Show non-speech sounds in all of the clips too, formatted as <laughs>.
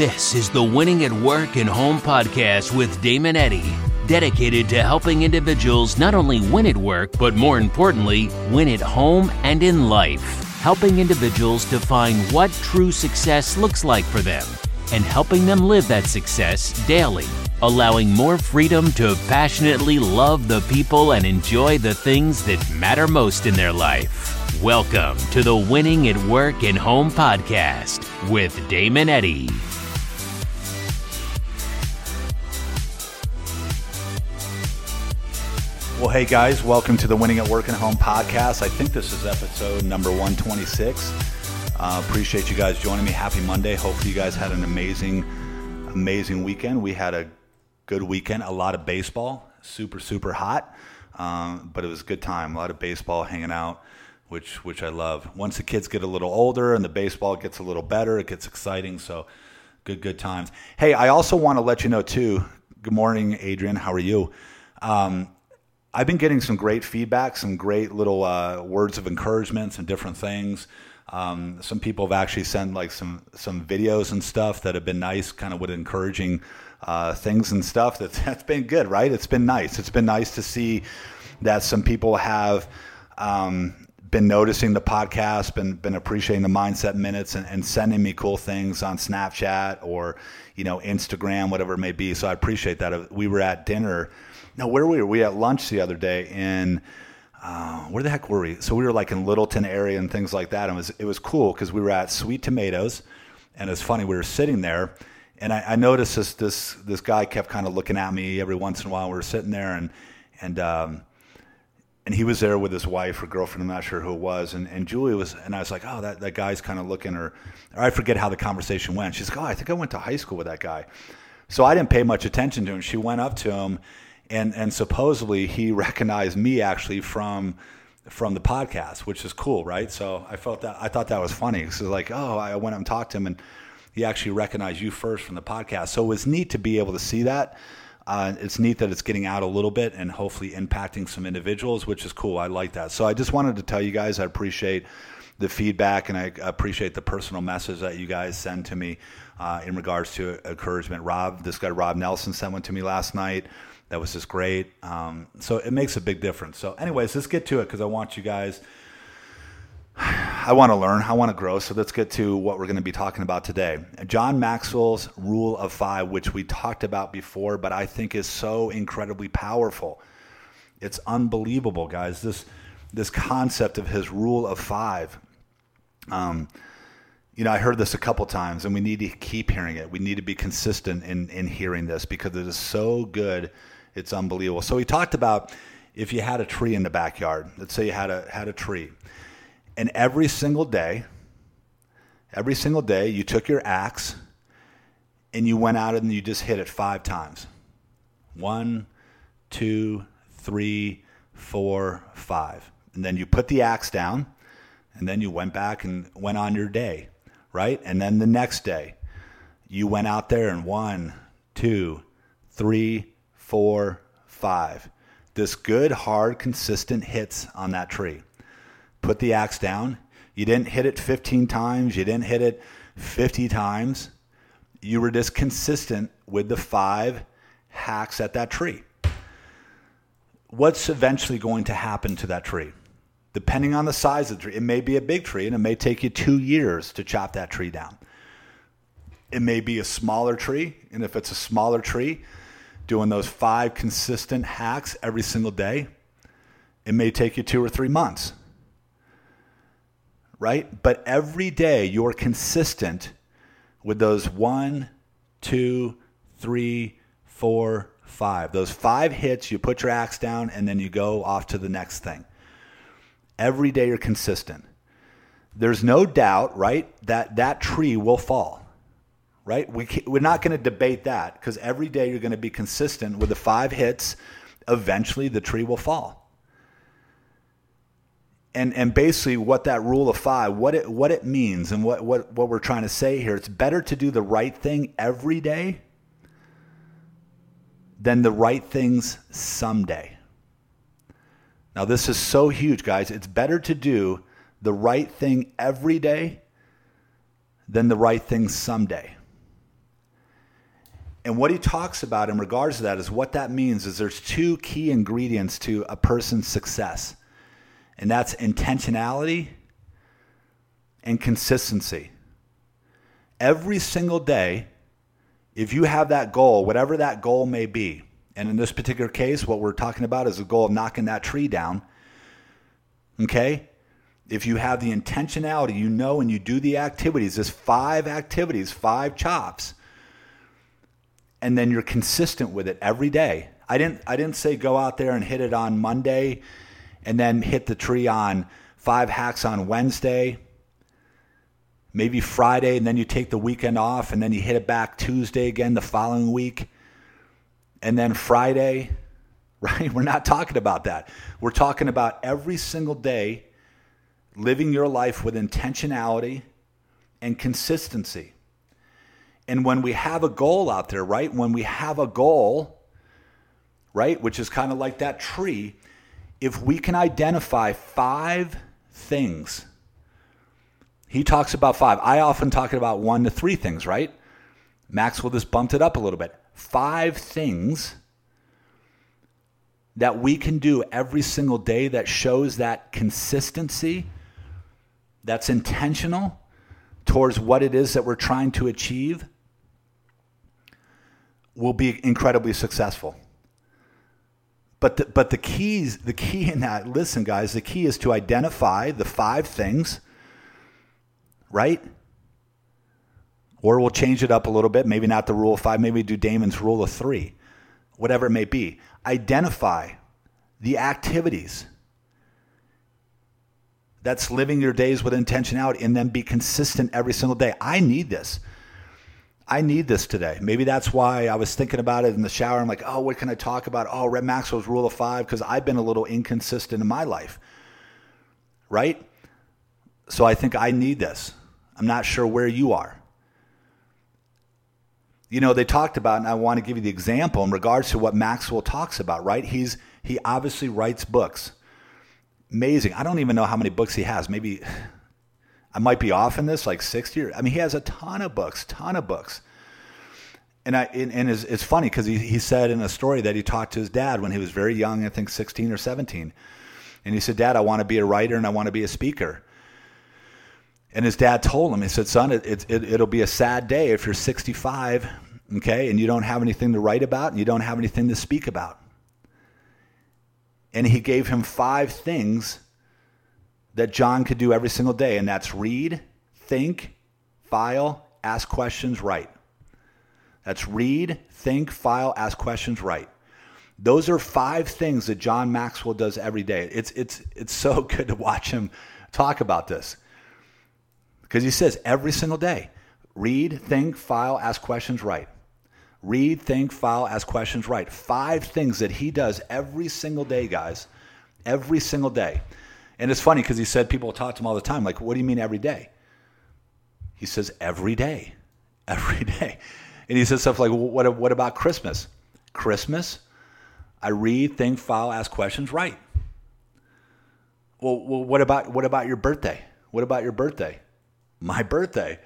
This is the Winning at Work and Home podcast with Damon Eddy, dedicated to helping individuals not only win at work, but more importantly, win at home and in life. Helping individuals define what true success looks like for them and helping them live that success daily, allowing more freedom to passionately love the people and enjoy the things that matter most in their life. Welcome to the Winning at Work and Home podcast with Damon Eddy. Well, hey guys, welcome to the Winning at Work and Home podcast. I think this is episode number 126. Uh, appreciate you guys joining me. Happy Monday. Hopefully, you guys had an amazing, amazing weekend. We had a good weekend, a lot of baseball, super, super hot, um, but it was a good time. A lot of baseball hanging out, which, which I love. Once the kids get a little older and the baseball gets a little better, it gets exciting. So, good, good times. Hey, I also want to let you know, too. Good morning, Adrian. How are you? Um, I've been getting some great feedback, some great little uh, words of encouragement, some different things. Um, some people have actually sent like some some videos and stuff that have been nice, kind of with encouraging uh, things and stuff. That <laughs> that's been good, right? It's been nice. It's been nice to see that some people have um, been noticing the podcast, been been appreciating the mindset minutes, and, and sending me cool things on Snapchat or you know Instagram, whatever it may be. So I appreciate that. We were at dinner no, where were we? We at lunch the other day in uh, where the heck were we? So we were like in Littleton area and things like that. And it was it was cool because we were at Sweet Tomatoes, and it's funny we were sitting there, and I, I noticed this this this guy kept kind of looking at me every once in a while. We were sitting there, and and um, and he was there with his wife or girlfriend. I'm not sure who it was, and and Julie was, and I was like, oh, that that guy's kind of looking, or, or I forget how the conversation went. She's like, oh, I think I went to high school with that guy. So I didn't pay much attention to him. She went up to him and and supposedly he <laughs> recognized me actually from from the podcast, which is cool, right? So I felt that I thought that was funny. So like, oh, I went up and talked to him, and he actually recognized you first from the podcast. So it was neat to be able to see that. Uh, it's neat that it's getting out a little bit and hopefully impacting some individuals, which is cool. I like that. So I just wanted to tell you guys I appreciate the feedback and I appreciate the personal message that you guys send to me uh, in regards to encouragement. Rob, this guy Rob Nelson sent one to me last night that was just great. Um, so it makes a big difference. So, anyways, let's get to it because I want you guys. I want to learn. I want to grow. So let's get to what we're going to be talking about today. John Maxwell's rule of five, which we talked about before, but I think is so incredibly powerful. It's unbelievable, guys. This this concept of his rule of five. Um, you know, I heard this a couple times, and we need to keep hearing it. We need to be consistent in in hearing this because it is so good it's unbelievable. So he talked about if you had a tree in the backyard. Let's say you had a had a tree, and every single day, every single day, you took your axe and you went out and you just hit it five times. One, two, three, four, five. And then you put the axe down, and then you went back and went on your day, right? And then the next day, you went out there and one, two, three, four, five. This good, hard, consistent hits on that tree. Put the axe down. You didn't hit it 15 times. You didn't hit it 50 times. You were just consistent with the five hacks at that tree. What's eventually going to happen to that tree? Depending on the size of the tree, it may be a big tree and it may take you two years to chop that tree down. It may be a smaller tree, and if it's a smaller tree, doing those five consistent hacks every single day, it may take you two or three months. Right? But every day you're consistent with those one, two, three, four, five. Those five hits, you put your axe down and then you go off to the next thing. Every day you're consistent. There's no doubt, right, that that tree will fall right? We we're not going to debate that because every day you're going to be consistent with the five hits. Eventually, the tree will fall. And, and basically, what that rule of five, what it, what it means, and what, what, what we're trying to say here, it's better to do the right thing every day than the right things someday. Now, this is so huge, guys. It's better to do the right thing every day than the right thing someday. And what he talks about in regards to that is what that means is there's two key ingredients to a person's success. And that's intentionality and consistency. Every single day, if you have that goal, whatever that goal may be, and in this particular case, what we're talking about is the goal of knocking that tree down. Okay? If you have the intentionality, you know, and you do the activities, there's five activities, five chops, and then you're consistent with it every day. I didn't I didn't say go out there and hit it on Monday and then hit the tree on five hacks on Wednesday, maybe Friday, and then you take the weekend off and then you hit it back Tuesday again the following week, and then Friday, <laughs> right? We're not talking about that. We're talking about every single day living your life with intentionality and consistency. And when we have a goal out there, right? When we have a goal, right, which is kind of like that tree, if we can identify five things, he talks about five. I often talk about one to three things, right? Maxwell just bumped it up a little bit. Five things that we can do every single day that shows that consistency, that's intentional towards what it is that we're trying to achieve, will be incredibly successful. But the, but the keys, the key in that, listen, guys, the key is to identify the five things, right? Or we'll change it up a little bit. Maybe not the rule of five. Maybe do Damon's rule of three, whatever it may be. Identify the activities that's living your days with intentionality and then be consistent every single day. I need this. I need this today. Maybe that's why I was thinking about it in the shower. I'm like, oh, what can I talk about? Oh, Red Maxwell's rule of five, because I've been a little inconsistent in my life. Right? So I think I need this. I'm not sure where you are. You know, they talked about, and I want to give you the example in regards to what Maxwell talks about, right? He's he obviously writes books. Amazing. I don't even know how many books he has. Maybe I might be off in this, like 60 or, I mean, he has a ton of books, ton of books. And I and, and it's, it's funny because he, he said in a story that he talked to his dad when he was very young, I think 16 or 17. And he said, Dad, I want to be a writer and I want to be a speaker. And his dad told him, he said, Son, it, it, it, it'll be a sad day if you're 65, okay, and you don't have anything to write about and you don't have anything to speak about. And he gave him five things that John could do every single day, and that's read, think, file, ask questions, write. That's read, think, file, ask questions, write. Those are five things that John Maxwell does every day. It's, it's, it's so <laughs> good to watch him talk about this because he says every single day read, think, file, ask questions, write. Read, think, file, ask questions, write. Five things that he does every single day, guys. Every single day. And it's funny because he said people talk to him all the time, like, what do you mean every day? He says, every day. <laughs> Every day. And he says stuff like, what, what about Christmas? Christmas, I read, think, file, ask questions, write. Well, well, what about what about your birthday? What about your birthday? My birthday.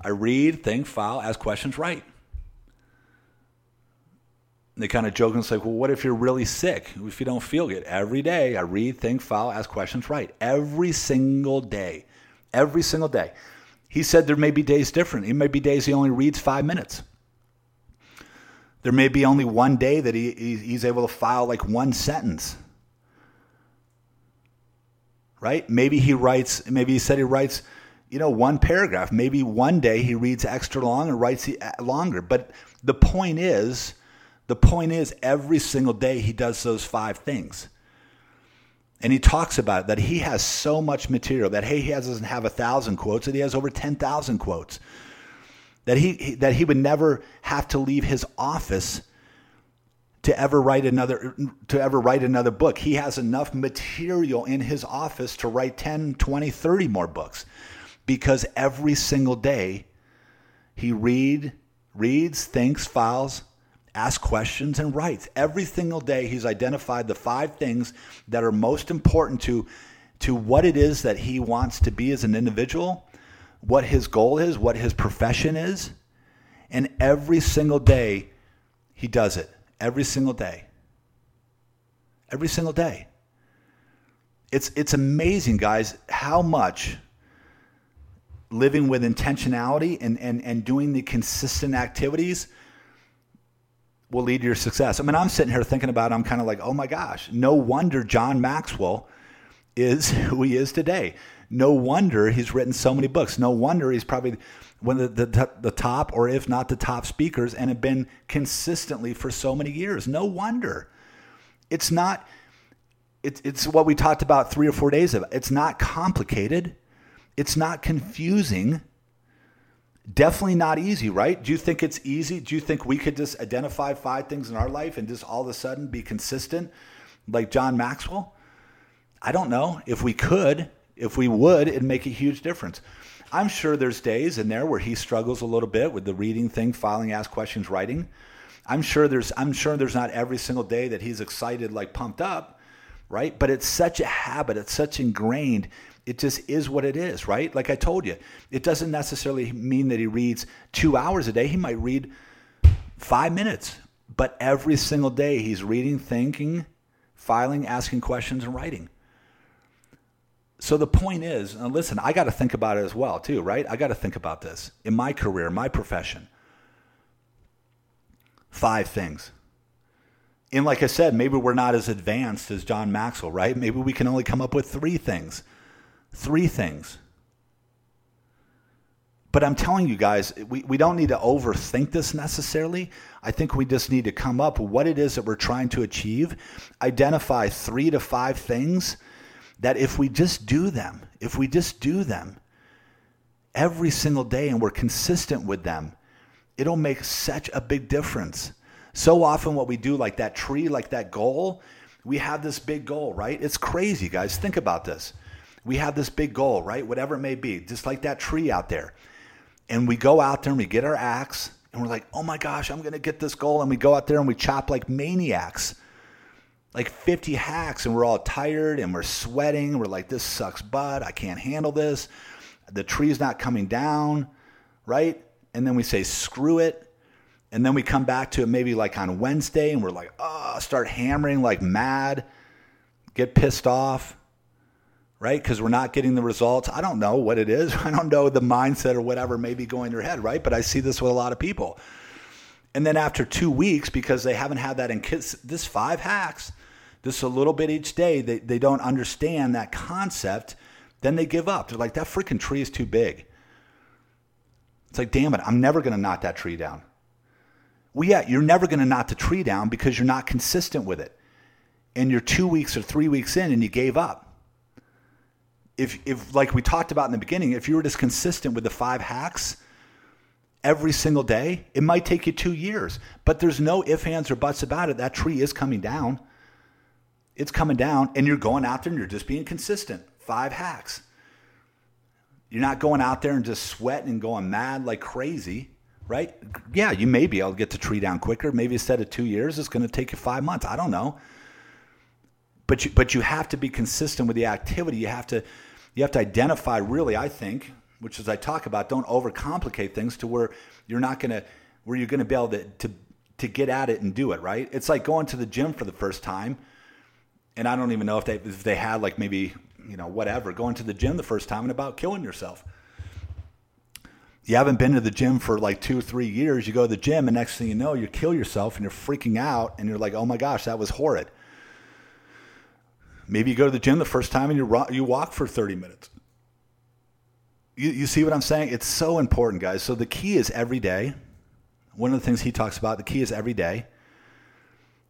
I read, think, file, ask questions, they kind of joke and say, well, what if you're really sick? If you don't feel good? Every day I read, think, file, ask questions, write. Every single day. Every single day. He said there may be days different. It may be days he only reads five minutes. There may be only one day that he, he's able to file like one sentence. Right? Maybe he writes, maybe he said he writes, you know, one paragraph. Maybe one day he reads extra long and writes longer. But the point is, the point is, every single day he does those five things. And he talks about it, that he has so much material that hey, he doesn't have a thousand quotes, that he has over 10,000 quotes. That he, that he would never have to leave his office to ever write another to ever write another book. He has enough material in his office to write 10, 20, 30 more books because every single day he read reads, thinks, files, asks questions, and writes. Every single day, he's identified the five things that are most important to, to what it is that he wants to be as an individual, what his goal is, what his profession is. And every single day, he does it. Every single day. Every single day. It's, it's amazing, guys, how much living with intentionality and, and, and doing the consistent activities will lead to your success. I mean, I'm sitting here thinking about it, I'm kind of like, oh my gosh, no wonder John Maxwell is <laughs> who he is today. No wonder he's written so many books. No wonder he's probably one of the, the, the top, or if not the top speakers, and have been consistently for so many years. No wonder. It's not, it's, it's what we talked about three or four days ago. It's not complicated. It's not confusing. Definitely not easy, right? Do you think it's easy? Do you think we could just identify five things in our life and just all of a sudden be consistent like John Maxwell? I don't know. If we could, if we would, it'd make a huge difference. I'm sure there's days in there where he struggles a little bit with the reading thing, filing, ask questions, writing. I'm sure there's I'm sure there's not every single day that he's excited, like pumped up, right? But it's such a habit, it's such ingrained. It just is what it is, right? Like I told you, it doesn't necessarily mean that he reads two hours a day. He might read five minutes, but every single day he's reading, thinking, filing, asking questions, and writing. So the point is, listen, I got to think about it as well, too, right? I got to think about this in my career, my profession. Five things. And like I said, maybe we're not as advanced as John Maxwell, right? Maybe we can only come up with three things. Three things. But I'm telling you guys, we, we don't need to overthink this necessarily. I think we just need to come up with what it is that we're trying to achieve, identify three to five things that if we just do them, if we just do them every single day and we're consistent with them, it'll make such a big difference. So often, what we do, like that tree, like that goal, we have this big goal, right? It's crazy, guys. Think about this. We have this big goal, right? Whatever it may be, just like that tree out there. And we go out there and we get our axe and we're like, oh my gosh, I'm going to get this goal. And we go out there and we chop like maniacs like 50 hacks and we're all tired and we're sweating. We're like, this sucks butt. I can't handle this. The tree's not coming down, right? And then we say, screw it. And then we come back to it maybe like on Wednesday and we're like, oh, start hammering like mad, get pissed off, right? Because we're not getting the results. I don't know what it is. <laughs> I don't know the mindset or whatever may be going their head, right? But I see this with a lot of people. And then after two weeks, because they haven't had that in kids, this five hacks, this a little bit each day, they, they don't understand that concept, then they give up. They're like, that freaking tree is too big. It's like, damn it, I'm never going to knock that tree down. Well, yeah, you're never going to knock the tree down because you're not consistent with it. And you're two weeks or three weeks in and you gave up. If, if, like we talked about in the beginning, if you were just consistent with the five hacks every single day, it might take you two years. But there's no ifs, ands, or buts about it. That tree is coming down it's coming down, and you're going out there and you're just being consistent. Five hacks. You're not going out there and just sweating and going mad like crazy, right? Yeah, you may be able to get the tree down quicker. Maybe instead of two years, it's going to take you five months. I don't know. But you, but you have to be consistent with the activity. You have to, you have to identify really, I think, which as I talk about, don't overcomplicate things to where you're not going to, where you're going to be able to, to, to get at it and do it, right? It's like going to the gym for the first time and I don't even know if they if they had like maybe you know whatever going to the gym the first time and about killing yourself. You haven't been to the gym for like two or three years. You go to the gym, and next thing you know, you kill yourself and you're freaking out, and you're like, "Oh my gosh, that was horrid." Maybe you go to the gym the first time and you you walk for 30 minutes. You, you see what I'm saying? It's so important, guys. So the key is every day. One of the things he talks about, the key is every day.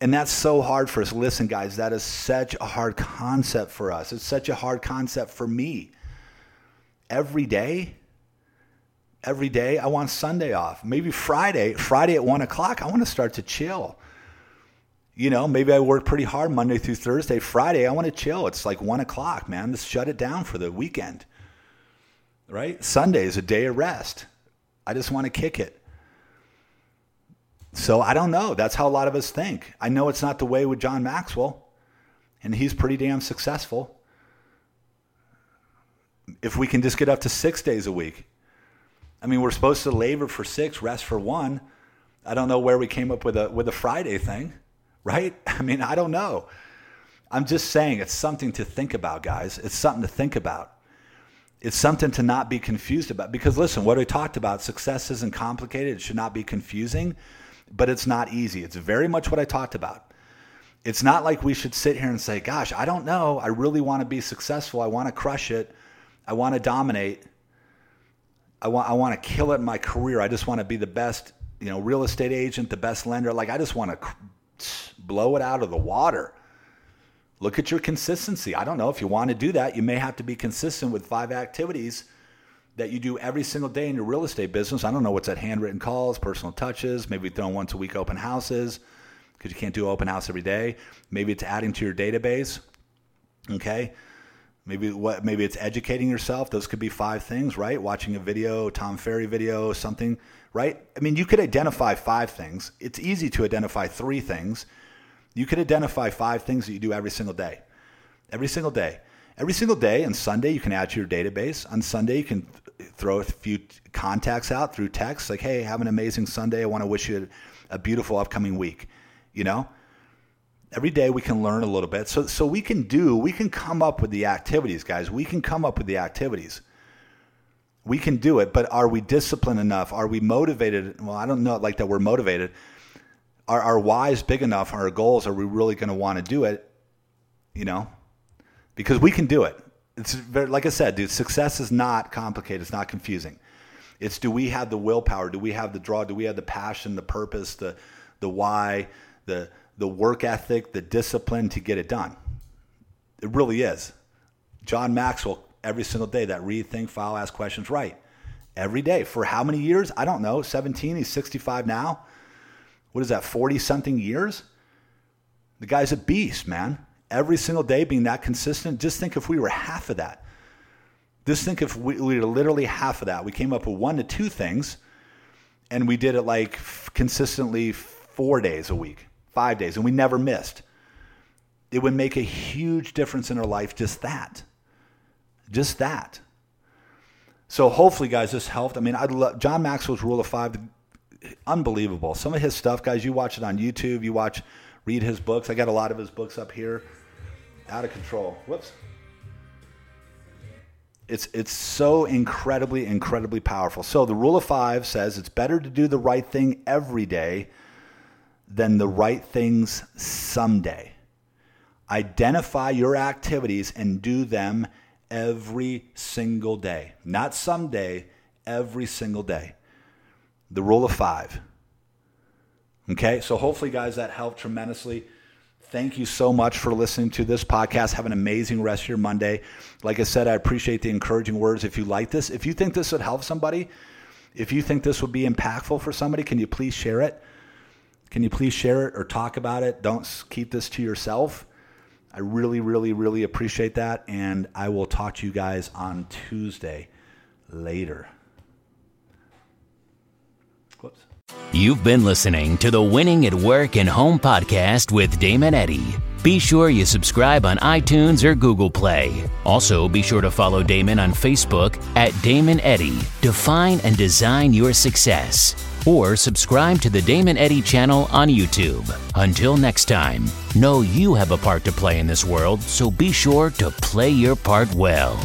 And that's so hard for us. Listen, guys, that is such a hard concept for us. It's such a hard concept for me. Every day, every day, I want Sunday off. Maybe Friday, Friday at one o'clock, I want to start to chill. You know, maybe I work pretty hard Monday through Thursday. Friday, I want to chill. It's like one o'clock, man. Just shut it down for the weekend. Right? Sunday is a day of rest. I just want to kick it. So I don't know. That's how a lot of us think. I know it's not the way with John Maxwell, and he's pretty damn successful. If we can just get up to six days a week, I mean, we're supposed to labor for six, rest for one. I don't know where we came up with a with a Friday thing, right? <laughs> I mean, I don't know. I'm just saying it's something to think about, guys. It's something to think about. It's something to not be confused about. Because listen, what I talked about, success isn't complicated. It should not be confusing, but it's not easy. It's very much what I talked about. It's not like we should sit here and say, gosh, I don't know. I really want to be successful. I want to crush it. I want to dominate. I want, I want to kill it in my career. I just want to be the best, you know, real estate agent, the best lender. Like I just want to blow it out of the water. Look at your consistency. I don't know if you want to do that, you may have to be consistent with five activities that you do every single day in your real estate business. I don't know what's at handwritten calls, personal touches, maybe throwing once a week open houses because you can't do open house every day. Maybe it's adding to your database. Okay. Maybe what maybe it's educating yourself. Those could be five things, right? Watching a video, Tom Ferry video, something, right? I mean, you could identify five things. It's easy to identify three things. You could identify five things that you do every single day. Every single day. Every single day and Sunday you can add to your database. On Sunday you can throw a few contacts out through text like, "Hey, have an amazing Sunday. I want to wish you a beautiful upcoming week." You know? every day we can learn a little bit. So, so we can do, we can come up with the activities, guys. We can come up with the activities. We can do it, but are we disciplined enough? Are we motivated? Well, I don't know, like that we're motivated. Are our whys big enough? Are our goals? Are we really going to want to do it? You know, because we can do it. It's very, like I said, dude. Success is not complicated. It's not confusing. It's do we have the willpower? Do we have the draw? Do we have the passion, the purpose, the the why, the the work ethic, the discipline to get it done. It really is. John Maxwell, every single day, that read, think, file, ask questions, right. Every day. For how many years? I don't know. 17, he's 65 now. What is that, 40 something years? The guy's a beast, man. Every single day being that consistent. Just think if we were half of that. Just think if we, we were literally half of that. We came up with one to two things and we did it like consistently four days a week five days, and we never missed. It would make a huge difference in our life, just that. Just that. So hopefully, guys, this helped. I mean, I love John Maxwell's Rule of Five, unbelievable. Some of his stuff, guys, you watch it on YouTube, you watch, read his books. I got a lot of his books up here. Out of control. Whoops. It's it's so incredibly, incredibly powerful. So the rule of five says it's better to do the right thing every day than the right things someday. Identify your activities and do them every single day. Not someday, every single day. The rule of five. Okay, so hopefully, guys, that helped tremendously. Thank you so much for listening to this podcast. Have an amazing rest of your Monday. Like I said, I appreciate the encouraging words. If you like this, if you think this would help somebody, if you think this would be impactful for somebody, can you please share it? Can you please share it or talk about it? Don't keep this to yourself. I really, really, really appreciate that. And I will talk to you guys on Tuesday later. Whoops. You've been listening to the Winning at Work and Home podcast with Damon Eddy. Be sure you subscribe on iTunes or Google Play. Also, be sure to follow Damon on Facebook at Damon Eddy. Define and design your success or subscribe to the Damon Eddy channel on YouTube. Until next time, know you have a part to play in this world, so be sure to play your part well.